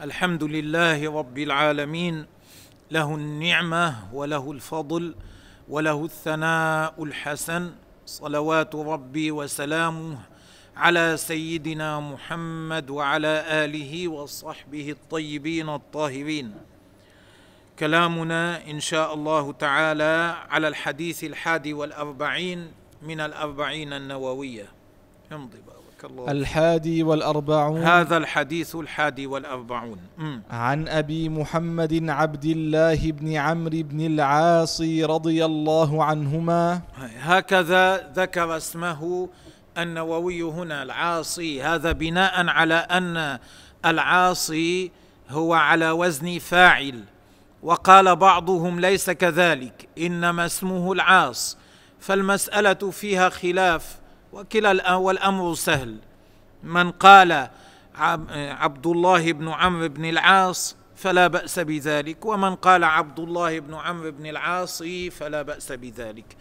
الحمد لله رب العالمين له النعمة وله الفضل وله الثناء الحسن. صلوات ربي وسلامه على سيدنا محمد وعلى آله وصحبه الطيبين الطاهرين. كلامنا إن شاء الله تعالى على الحديث الحادي والأربعين من الأربعين النووية. امضي الله الحادي والأربعون. هذا الحديث الحادي والأربعون. عن أبي محمد عبد الله بن عمرو بن العاص رضي الله عنهما. هكذا ذكر اسمه النووي هنا العاصي. هذا بناء على أن العاصي هو على وزن فاعل. وقال بعضهم ليس كذلك إنما اسمه العاص. فالمسألة فيها خلاف. وكلا والأمر سهل. من قال عبد الله بن عمرو بن العاص فلا بأس بذلك ومن قال عبد الله بن عمرو بن العاص فلا بأس بذلك.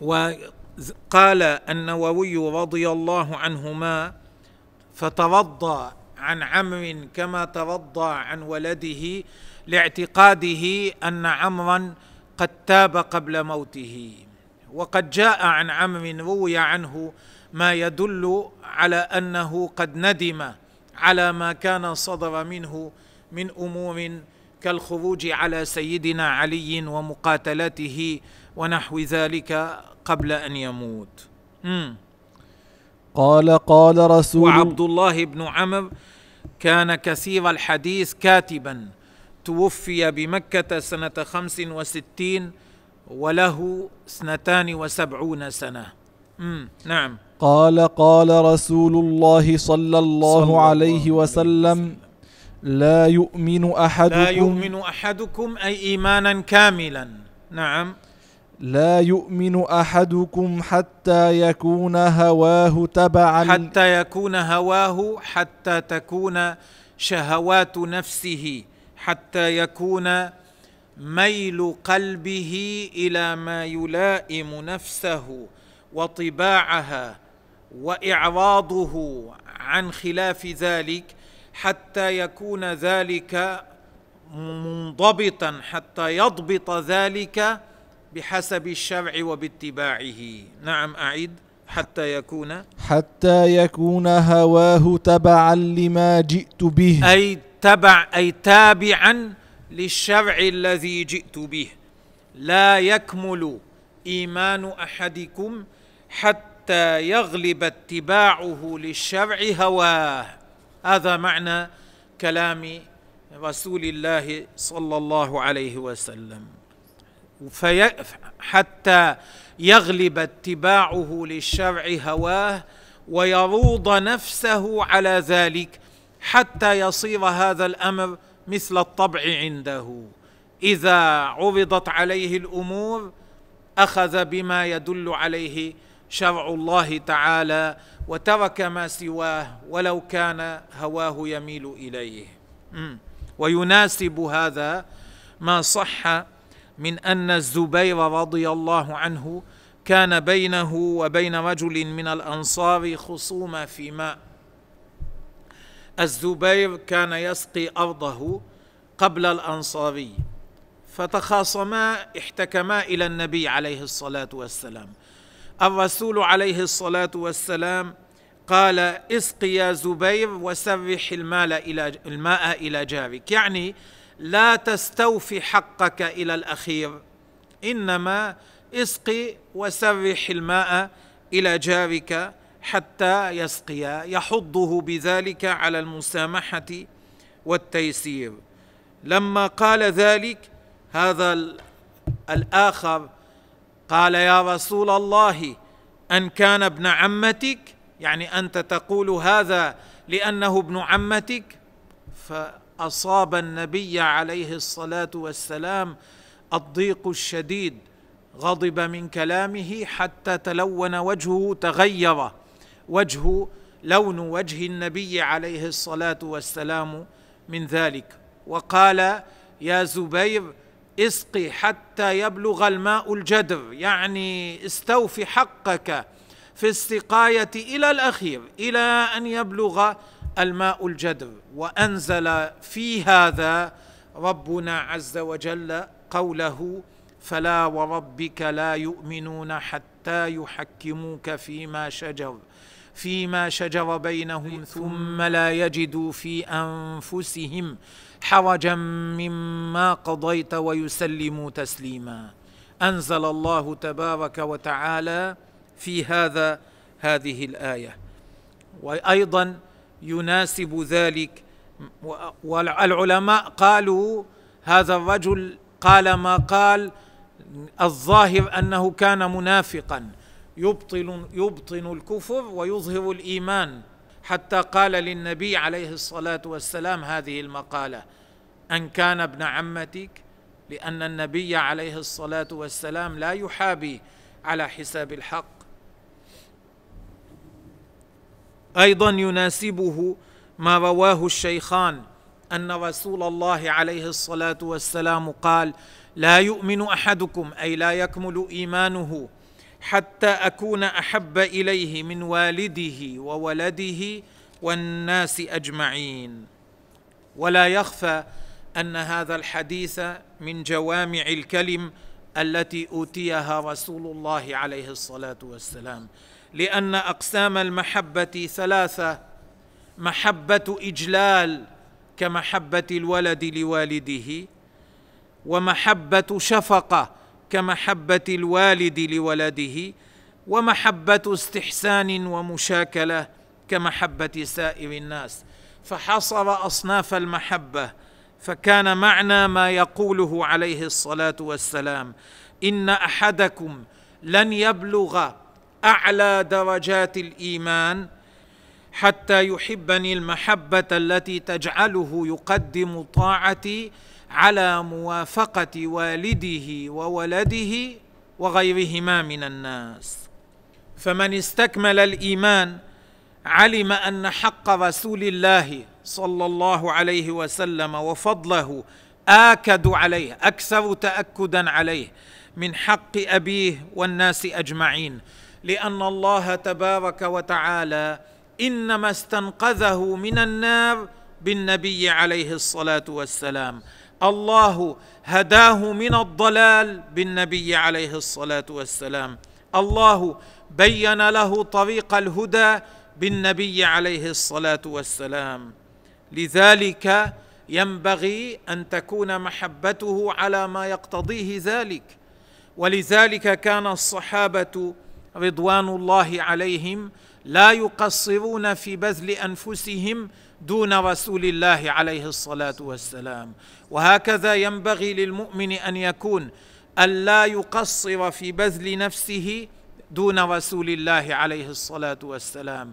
وقال النووي رضي الله عنهما فترضى عن عمرو كما ترضى عن ولده لاعتقاده أن عمرا قد تاب قبل موته. وقد جاء عن عمرو روي عنه ما يدل على أنه قد ندم على ما كان صدر منه من أمور كالخروج على سيدنا علي ومقاتلته ونحو ذلك قبل أن يموت مم. قال قال رسول وعبد الله بن عمرو كان كثير الحديث كاتبا توفي بمكة سنة خمس وستين وله اثنتان وسبعون سنة. مم. نعم. قال قال رسول الله صلى الله صلى عليه الله وسلم. لا يؤمن أحدكم لا يؤمن أحدكم أي إيمانا كاملا. نعم. لا يؤمن أحدكم حتى يكون هواه تبعا. حتى يكون هواه حتى تكون شهوات نفسه حتى يكون ميل قلبه إلى ما يلائم نفسه وطباعها وإعراضه عن خلاف ذلك حتى يكون ذلك منضبطا حتى يضبط ذلك بحسب الشرع وباتباعه. نعم أعيد. حتى يكون. حتى يكون هواه تبعا لما جئت به. أي تبع أي تابعا للشرع الذي جئت به. لا يكمل إيمان أحدكم حتى يغلب اتباعه للشرع هواه. هذا معنى كلام رسول الله صلى الله عليه وسلم. في حتى يغلب اتباعه للشرع هواه ويروض نفسه على ذلك حتى يصير هذا الأمر مثل الطبع عنده. إذا عرضت عليه الأمور أخذ بما يدل عليه شرع الله تعالى وترك ما سواه ولو كان هواه يميل إليه. ويناسب هذا ما صح من أن الزبير رضي الله عنه كان بينه وبين رجل من الأنصار خصومة في ماء. الزبير كان يسقي أرضه قبل الأنصاري فتخاصما احتكما إلى النبي عليه الصلاة والسلام. الرسول عليه الصلاة والسلام قال اسق يا زبير وسرح المال إلى الماء إلى جارك. يعني لا تستوفي حقك إلى الأخير إنما اسقي وسرح الماء إلى جارك. حتى يسقيا يحضه بذلك على المسامحة والتيسير. لما قال ذلك هذا الآخر قال يا رسول الله أن كان ابن عمتك؟ يعني أنت تقول هذا لأنه ابن عمتك؟ فأصاب النبي عليه الصلاة والسلام الضيق الشديد غضب من كلامه حتى تلون وجهه تغير. وجه لون وجه النبي عليه الصلاة والسلام من ذلك. وقال يا زبير اسقي حتى يبلغ الماء الجدر يعني استوفي حقك في السقاية إلى الأخير إلى أن يبلغ الماء الجدر. وأنزل في هذا ربنا عز وجل قوله فلا وربك لا يؤمنون حتى يحكموك فيما شجر فيما شجر بينهم ثم لا يجدوا في أنفسهم حرجا مما قضيت ويسلموا تسليما. أنزل الله تبارك وتعالى في هذا هذه الآية. وأيضا يناسب ذلك. والعلماء قالوا هذا الرجل قال ما قال الظاهر أنه كان منافقا. يبطل يبطن الكفر ويظهر الإيمان. حتى قال للنبي عليه الصلاة والسلام هذه المقالة أن كان ابن عمتك لأن النبي عليه الصلاة والسلام لا يحابي على حساب الحق. أيضا يناسبه ما رواه الشيخان أن رسول الله عليه الصلاة والسلام قال لا يؤمن أحدكم أي لا يكمل إيمانه حتى أكون أحب إليه من والده وولده والناس أجمعين. ولا يخفى أن هذا الحديث من جوامع الكلم التي أوتيها رسول الله عليه الصلاة والسلام. لأن أقسام المحبة ثلاثة محبة إجلال كمحبة الولد لوالده ومحبة شفقة كمحبة الوالد لولده ومحبة استحسان ومشاكلة كمحبة سائر الناس. فحصر أصناف المحبة فكان معنى ما يقوله عليه الصلاة والسلام إن أحدكم لن يبلغ أعلى درجات الإيمان حتى يحبني المحبة التي تجعله يقدم طاعتي على موافقة والده وولده وغيرهما من الناس. فمن استكمل الإيمان علم أن حق رسول الله صلى الله عليه وسلم وفضله آكد عليه أكثر تأكدا عليه من حق أبيه والناس أجمعين. لأن الله تبارك وتعالى إنما استنقذه من النار بالنبي عليه الصلاة والسلام. الله هداه من الضلال بالنبي عليه الصلاة والسلام. الله بين له طريق الهدى بالنبي عليه الصلاة والسلام. لذلك ينبغي أن تكون محبته على ما يقتضيه ذلك. ولذلك كان الصحابة رضوان الله عليهم لا يقصرون في بذل أنفسهم دون رسول الله عليه الصلاة والسلام. وهكذا ينبغي للمؤمن أن يكون الا يقصر في بذل نفسه دون رسول الله عليه الصلاة والسلام.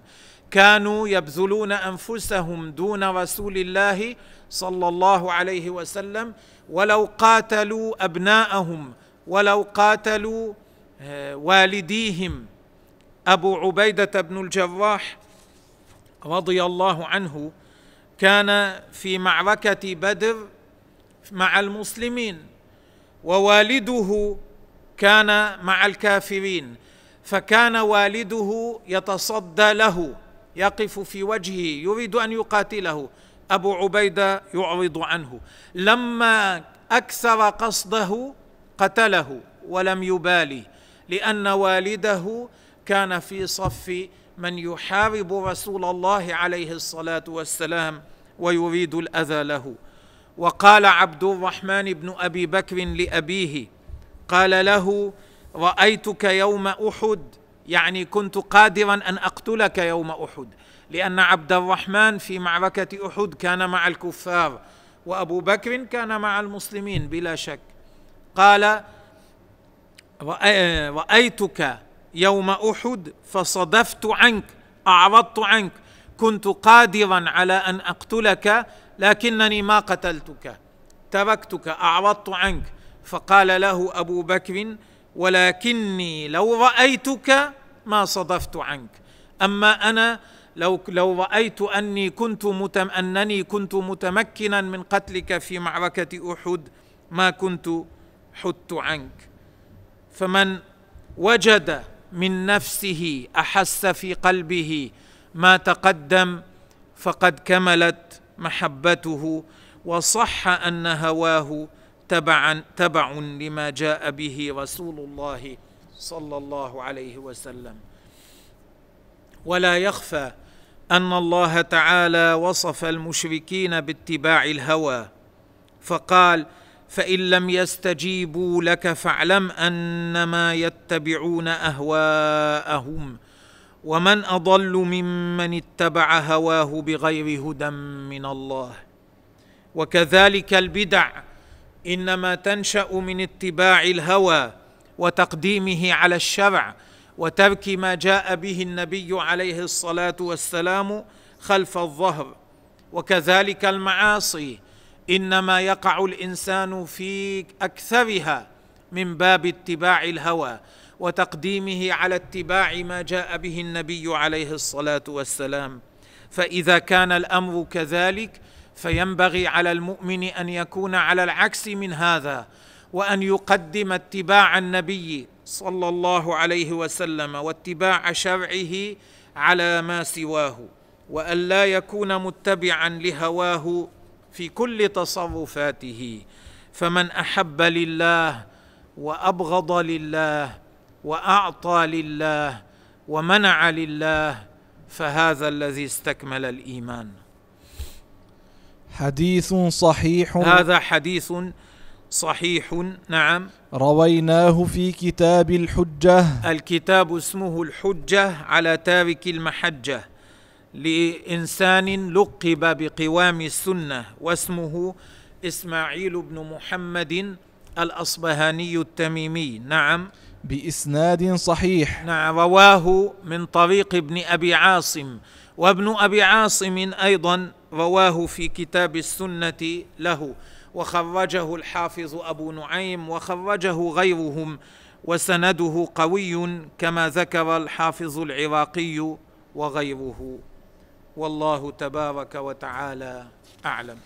كانوا يبذلون أنفسهم دون رسول الله صلى الله عليه وسلم ولو قاتلوا أبناءهم ولو قاتلوا آه، والديهم. أبو عبيدة بن الجراح رضي الله عنه كان في معركة بدر مع المسلمين ووالده كان مع الكافرين فكان والده يتصدى له يقف في وجهه يريد أن يقاتله. أبو عبيدة يعرض عنه. لما أكثر قصده قتله ولم يبالي لأن والده كان في صف من يحارب رسول الله عليه الصلاة والسلام ويريد الأذى له. وقال عبد الرحمن بن أبي بكر لأبيه قال له رأيتك يوم أحد يعني كنت قادرا أن أقتلك يوم أحد لأن عبد الرحمن في معركة أحد كان مع الكفار وأبو بكر كان مع المسلمين بلا شك. قال رأيتك يوم أحد فصدفت عنك اعرضت عنك. كنت قادرا على أن أقتلك لكنني ما قتلتك. تركتك اعرضت عنك. فقال له أبو بكر ولكني لو رأيتك ما صدفت عنك. أما أنا لو لو رأيت أني كنت متم أنني كنت متمكنا من قتلك في معركة أحد ما كنت حدت عنك. فمن وجد من نفسه أحس في قلبه ما تقدم فقد كملت محبته وصح أن هواه تبعا تبع لما جاء به رسول الله صلى الله عليه وسلم. ولا يخفى أن الله تعالى وصف المشركين باتباع الهوى فقال فإن لم يستجيبوا لك فاعلم أنما يتبعون أهواءهم ومن أضل ممن اتبع هواه بغير هدى من الله. وكذلك البدع إنما تنشأ من اتباع الهوى وتقديمه على الشرع وترك ما جاء به النبي عليه الصلاة والسلام خلف الظهر. وكذلك المعاصي إنما يقع الإنسان في أكثرها من باب اتباع الهوى وتقديمه على اتباع ما جاء به النبي عليه الصلاة والسلام. فإذا كان الأمر كذلك فينبغي على المؤمن أن يكون على العكس من هذا وأن يقدم اتباع النبي صلى الله عليه وسلم واتباع شرعه على ما سواه وأن لا يكون متبعا لهواه في كل تصرفاته فمن أحب لله وأبغض لله وأعطى لله ومنع لله فهذا الذي استكمل الإيمان. حديث صحيح. هذا حديث صحيح نعم. رويناه في كتاب الحجة. الكتاب اسمه الحجة على تارك المحجة. لإنسان لقب بقوام السنة واسمه إسماعيل بن محمد الأصبهاني التميمي. نعم. بإسناد صحيح. نعم رواه من طريق ابن أبي عاصم وابن أبي عاصم أيضا رواه في كتاب السنة له وخرجه الحافظ أبو نعيم وخرجه غيرهم وسنده قوي كما ذكر الحافظ العراقي وغيره. والله تبارك وتعالى أعلم.